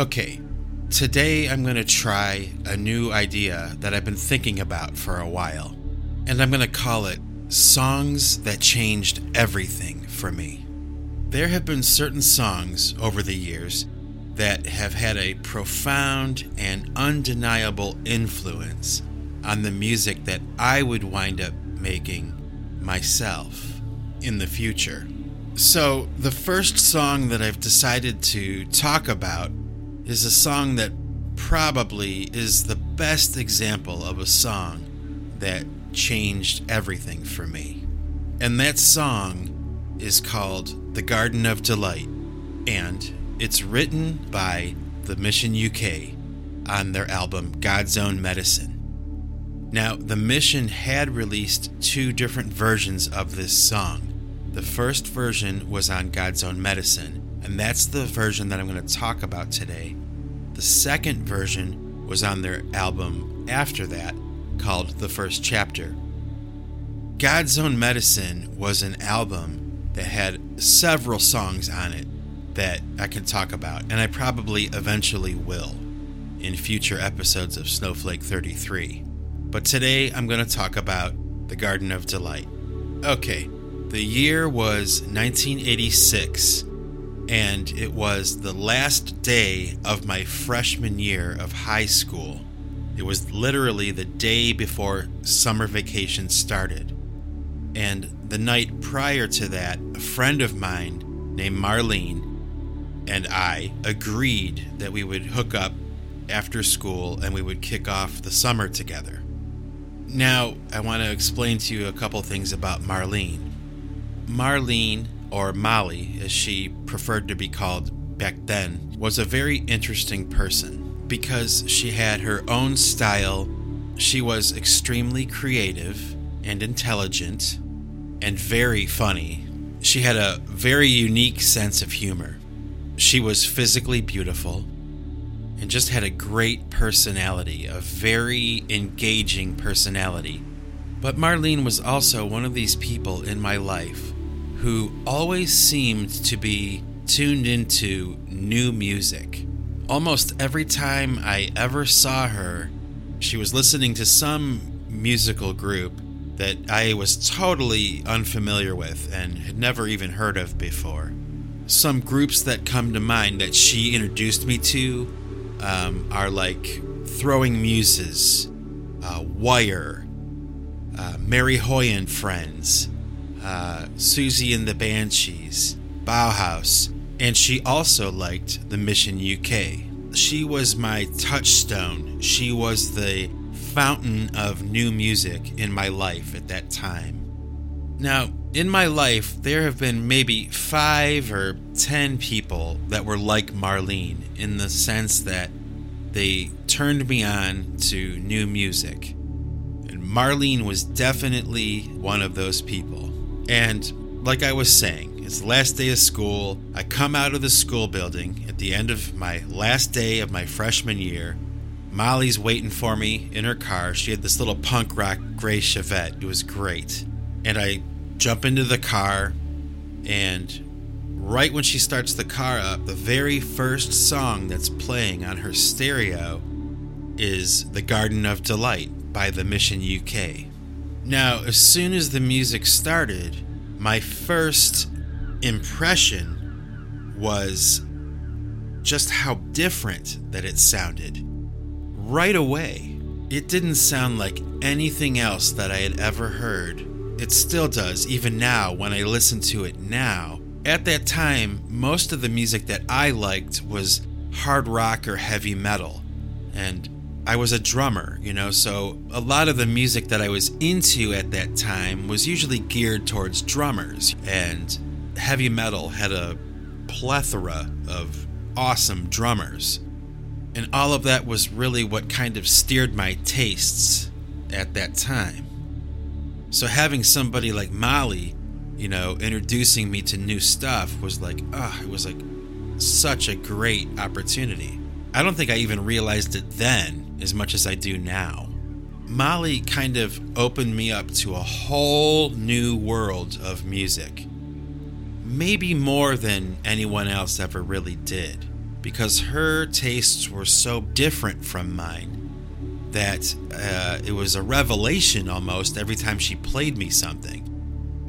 Okay, today I'm going to try a new idea that I've been thinking about for a while, and I'm going to call it Songs That Changed Everything for Me. There have been certain songs over the years that have had a profound and undeniable influence on the music that I would wind up making myself in the future. So, the first song that I've decided to talk about is a song that probably is the best example of a song that changed everything for me. And that song is called The Garden of Delight, and it's written by the Mission UK on their album God's Own Medicine. Now, the Mission had released two different versions of this song. The first version was on God's Own Medicine, and that's the version that I'm going to talk about today. The second version was on their album after that called The First Chapter. God's Own Medicine was an album that had several songs on it that I can talk about, and I probably eventually will in future episodes of Snowflake 33. But today I'm going to talk about The Garden of Delight. Okay, the year was 1986 and it was the last day of my freshman year of high school. It was literally the day before summer vacation started. And the night prior to that, a friend of mine named Marlene and I agreed that we would hook up after school and we would kick off the summer together. Now, I want to explain to you a couple things about Marlene. Marlene or Molly, as she preferred to be called back then, was a very interesting person because she had her own style. She was extremely creative and intelligent and very funny. She had a very unique sense of humor. She was physically beautiful and just had a great personality, a very engaging personality. But Marlene was also one of these people in my life who always seemed to be tuned into new music. Almost every time I ever saw her, she was listening to some musical group that I was totally unfamiliar with and had never even heard of before. Some groups that come to mind that she introduced me to um, are like Throwing Muses, uh, Wire, uh, Mary Hoy and Friends, uh, Siouxsie and the Banshees, Bauhaus, and she also liked the Mission UK. She was my touchstone. She was the fountain of new music in my life at that time. Now, in my life, there have been maybe five or ten people that were like Marlene in the sense that they turned me on to new music. And Marlene was definitely one of those people. And like I was saying, it's the last day of school. I come out of the school building at the end of my last day of my freshman year. Molly's waiting for me in her car. She had this little punk rock gray Chevette. It was great. And I jump into the car, and right when she starts the car up, the very first song that's playing on her stereo is The Garden of Delight by the Mission UK. Now, as soon as the music started, my first impression was just how different that it sounded. Right away, it didn't sound like anything else that I had ever heard. It still does, even now when I listen to it now. At that time, most of the music that I liked was hard rock or heavy metal. And I was a drummer, you know, so a lot of the music that I was into at that time was usually geared towards drummers, and heavy metal had a plethora of awesome drummers. And all of that was really what kind of steered my tastes at that time. So having somebody like Molly, you know, introducing me to new stuff was like, ah, oh, it was like such a great opportunity. I don't think I even realized it then as much as I do now. Molly kind of opened me up to a whole new world of music. Maybe more than anyone else ever really did. because her tastes were so different from mine that uh, it was a revelation almost every time she played me something.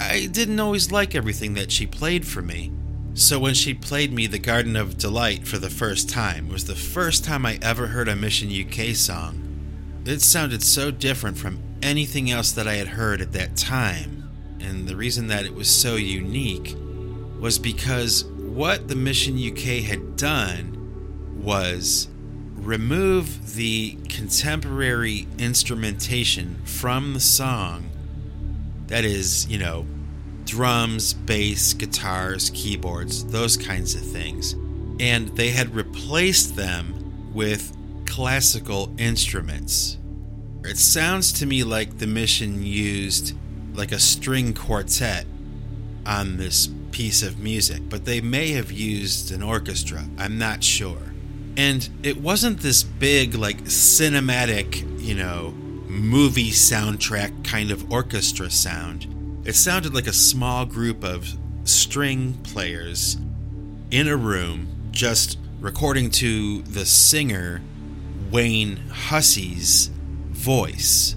I didn't always like everything that she played for me. So when she played me The Garden of Delight for the first time, was the first time I ever heard a Mission UK song. It sounded so different from anything else that I had heard at that time. And the reason that it was so unique was because what the Mission UK had done was remove the contemporary instrumentation from the song that is, you know, drums, bass, guitars, keyboards, those kinds of things. And they had replaced them with classical instruments. It sounds to me like the mission used like a string quartet on this piece of music, but they may have used an orchestra. I'm not sure. And it wasn't this big, like cinematic, you know, movie soundtrack kind of orchestra sound. It sounded like a small group of string players in a room just recording to the singer Wayne Hussey's voice.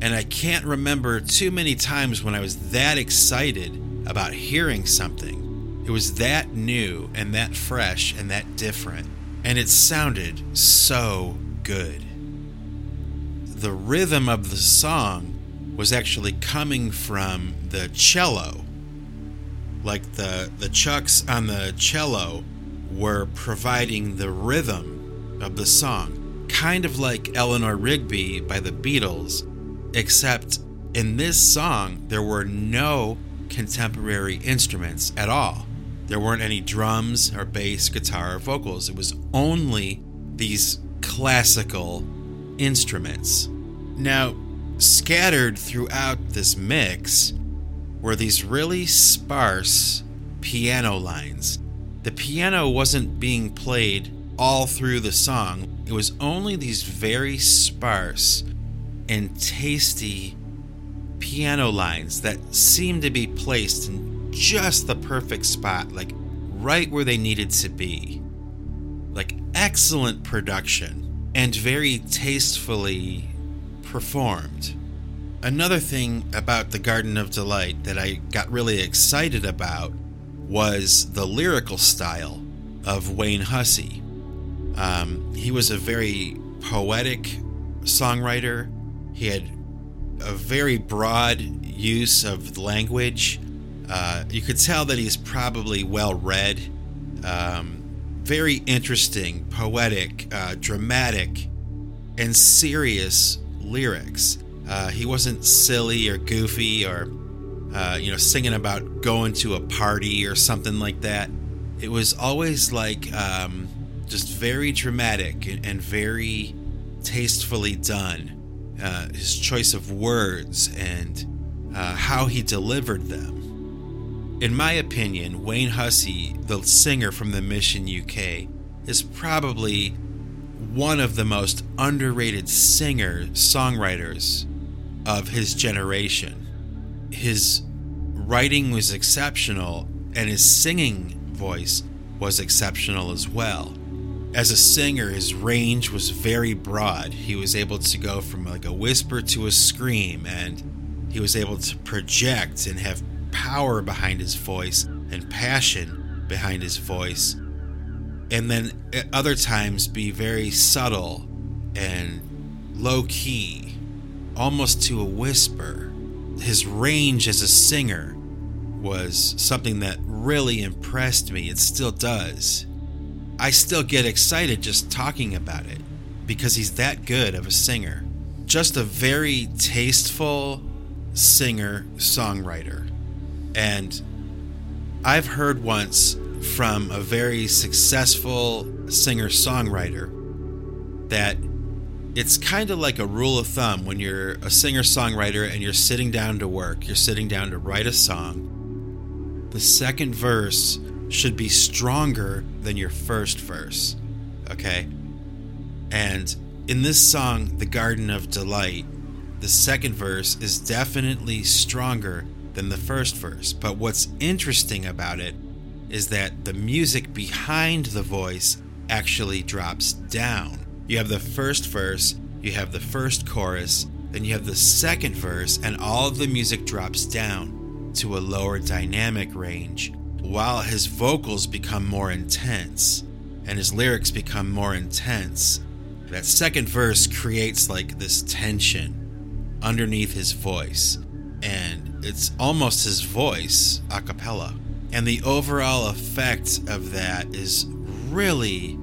And I can't remember too many times when I was that excited about hearing something. It was that new and that fresh and that different. And it sounded so good. The rhythm of the song was actually coming from the cello. Like the, the chucks on the cello were providing the rhythm of the song, kind of like Eleanor Rigby by the Beatles, except in this song there were no contemporary instruments at all. There weren't any drums or bass, guitar, or vocals. It was only these classical instruments. Now, scattered throughout this mix were these really sparse piano lines. The piano wasn't being played all through the song, it was only these very sparse and tasty piano lines that seemed to be placed in just the perfect spot, like right where they needed to be. Like excellent production and very tastefully performed. Another thing about the Garden of Delight that I got really excited about was the lyrical style of Wayne Hussey. Um, he was a very poetic songwriter. He had a very broad use of language. Uh, you could tell that he's probably well read. Um, very interesting, poetic, uh, dramatic, and serious lyrics. Uh, he wasn't silly or goofy or, uh, you know, singing about going to a party or something like that. It was always like um, just very dramatic and very tastefully done. Uh, his choice of words and uh, how he delivered them. In my opinion, Wayne Hussey, the singer from the Mission UK, is probably one of the most underrated singer songwriters of his generation. His writing was exceptional, and his singing voice was exceptional as well as a singer, his range was very broad. He was able to go from like a whisper to a scream, and he was able to project and have power behind his voice and passion behind his voice. And then at other times be very subtle and low key, almost to a whisper. His range as a singer was something that really impressed me. It still does I still get excited just talking about it because he's that good of a singer. Just a very tasteful singer songwriter. And I've heard once from a very successful singer songwriter that it's kind of like a rule of thumb when you're a singer songwriter and you're sitting down to work, you're sitting down to write a song. The second verse should be stronger than your first verse. Okay? And in this song, The Garden of Delight, the second verse is definitely stronger than the first verse. But what's interesting about it is that the music behind the voice actually drops down. You have the first verse, you have the first chorus, then you have the second verse, and all of the music drops down to a lower dynamic range while his vocals become more intense and his lyrics become more intense. That second verse creates like this tension underneath his voice, and it's almost his voice a cappella. And the overall effect of that is really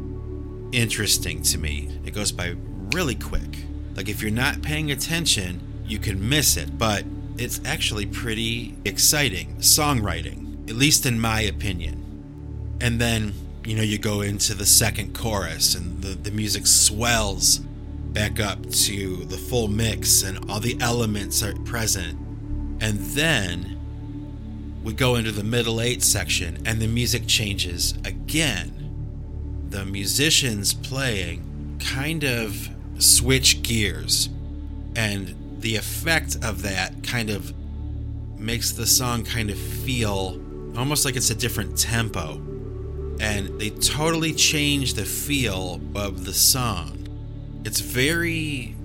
interesting to me. It goes by really quick. Like if you're not paying attention, you can miss it, but it's actually pretty exciting songwriting, at least in my opinion. And then, you know, you go into the second chorus and the, the music swells back up to the full mix and all the elements are present. And then we go into the middle eight section and the music changes again. The musicians playing kind of switch gears, and the effect of that kind of makes the song kind of feel almost like it's a different tempo. And they totally change the feel of the song. It's very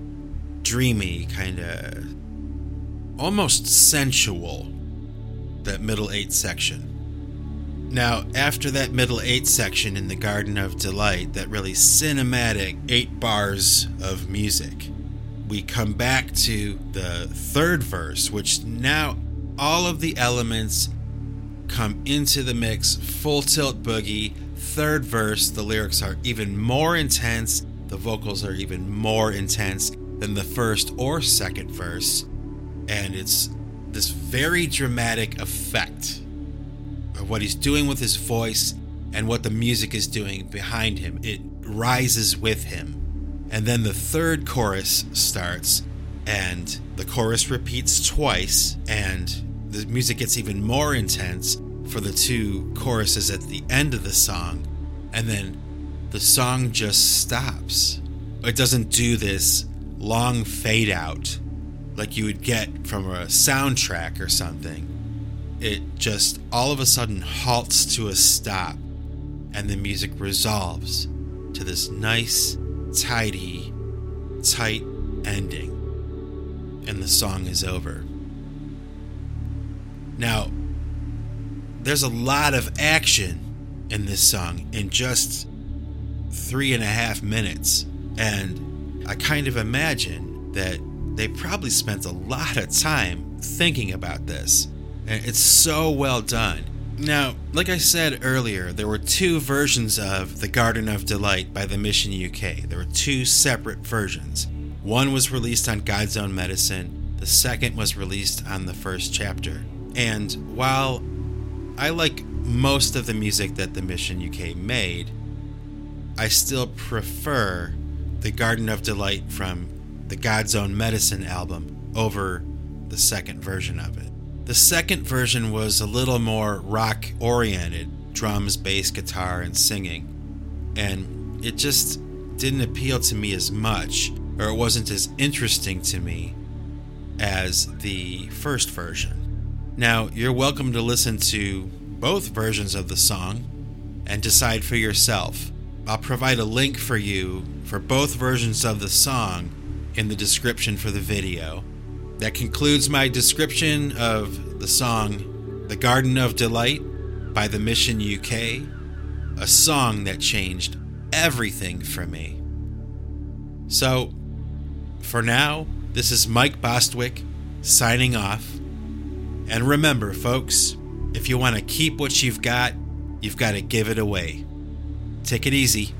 dreamy, kind of almost sensual, that middle eight section. Now, after that middle eight section in the Garden of Delight, that really cinematic eight bars of music, we come back to the third verse, which now all of the elements come into the mix, full tilt boogie. Third verse, the lyrics are even more intense, the vocals are even more intense than the first or second verse, and it's this very dramatic effect of what he's doing with his voice and what the music is doing behind him. It rises with him. And then the third chorus starts, and the chorus repeats twice, and the music gets even more intense for the two choruses at the end of the song. And then the song just stops. It doesn't do this long fade out like you would get from a soundtrack or something. It just all of a sudden halts to a stop, and the music resolves to this nice, tidy, tight ending. And the song is over. Now, there's a lot of action in this song in just three and a half minutes. And I kind of imagine that they probably spent a lot of time thinking about this. And it's so well done. Now, like I said earlier, there were two versions of The Garden of Delight by the Mission UK. There were two separate versions. One was released on God's Own Medicine, the second was released on the first chapter. And while I like most of the music that the Mission UK made, I still prefer The Garden of Delight from the God's Own Medicine album over the second version of it. The second version was a little more rock oriented drums, bass, guitar, and singing. And it just didn't appeal to me as much, or it wasn't as interesting to me as the first version. Now, you're welcome to listen to both versions of the song and decide for yourself. I'll provide a link for you for both versions of the song in the description for the video. That concludes my description of the song The Garden of Delight by The Mission UK, a song that changed everything for me. So, for now, this is Mike Bostwick signing off. And remember, folks, if you want to keep what you've got, you've got to give it away. Take it easy.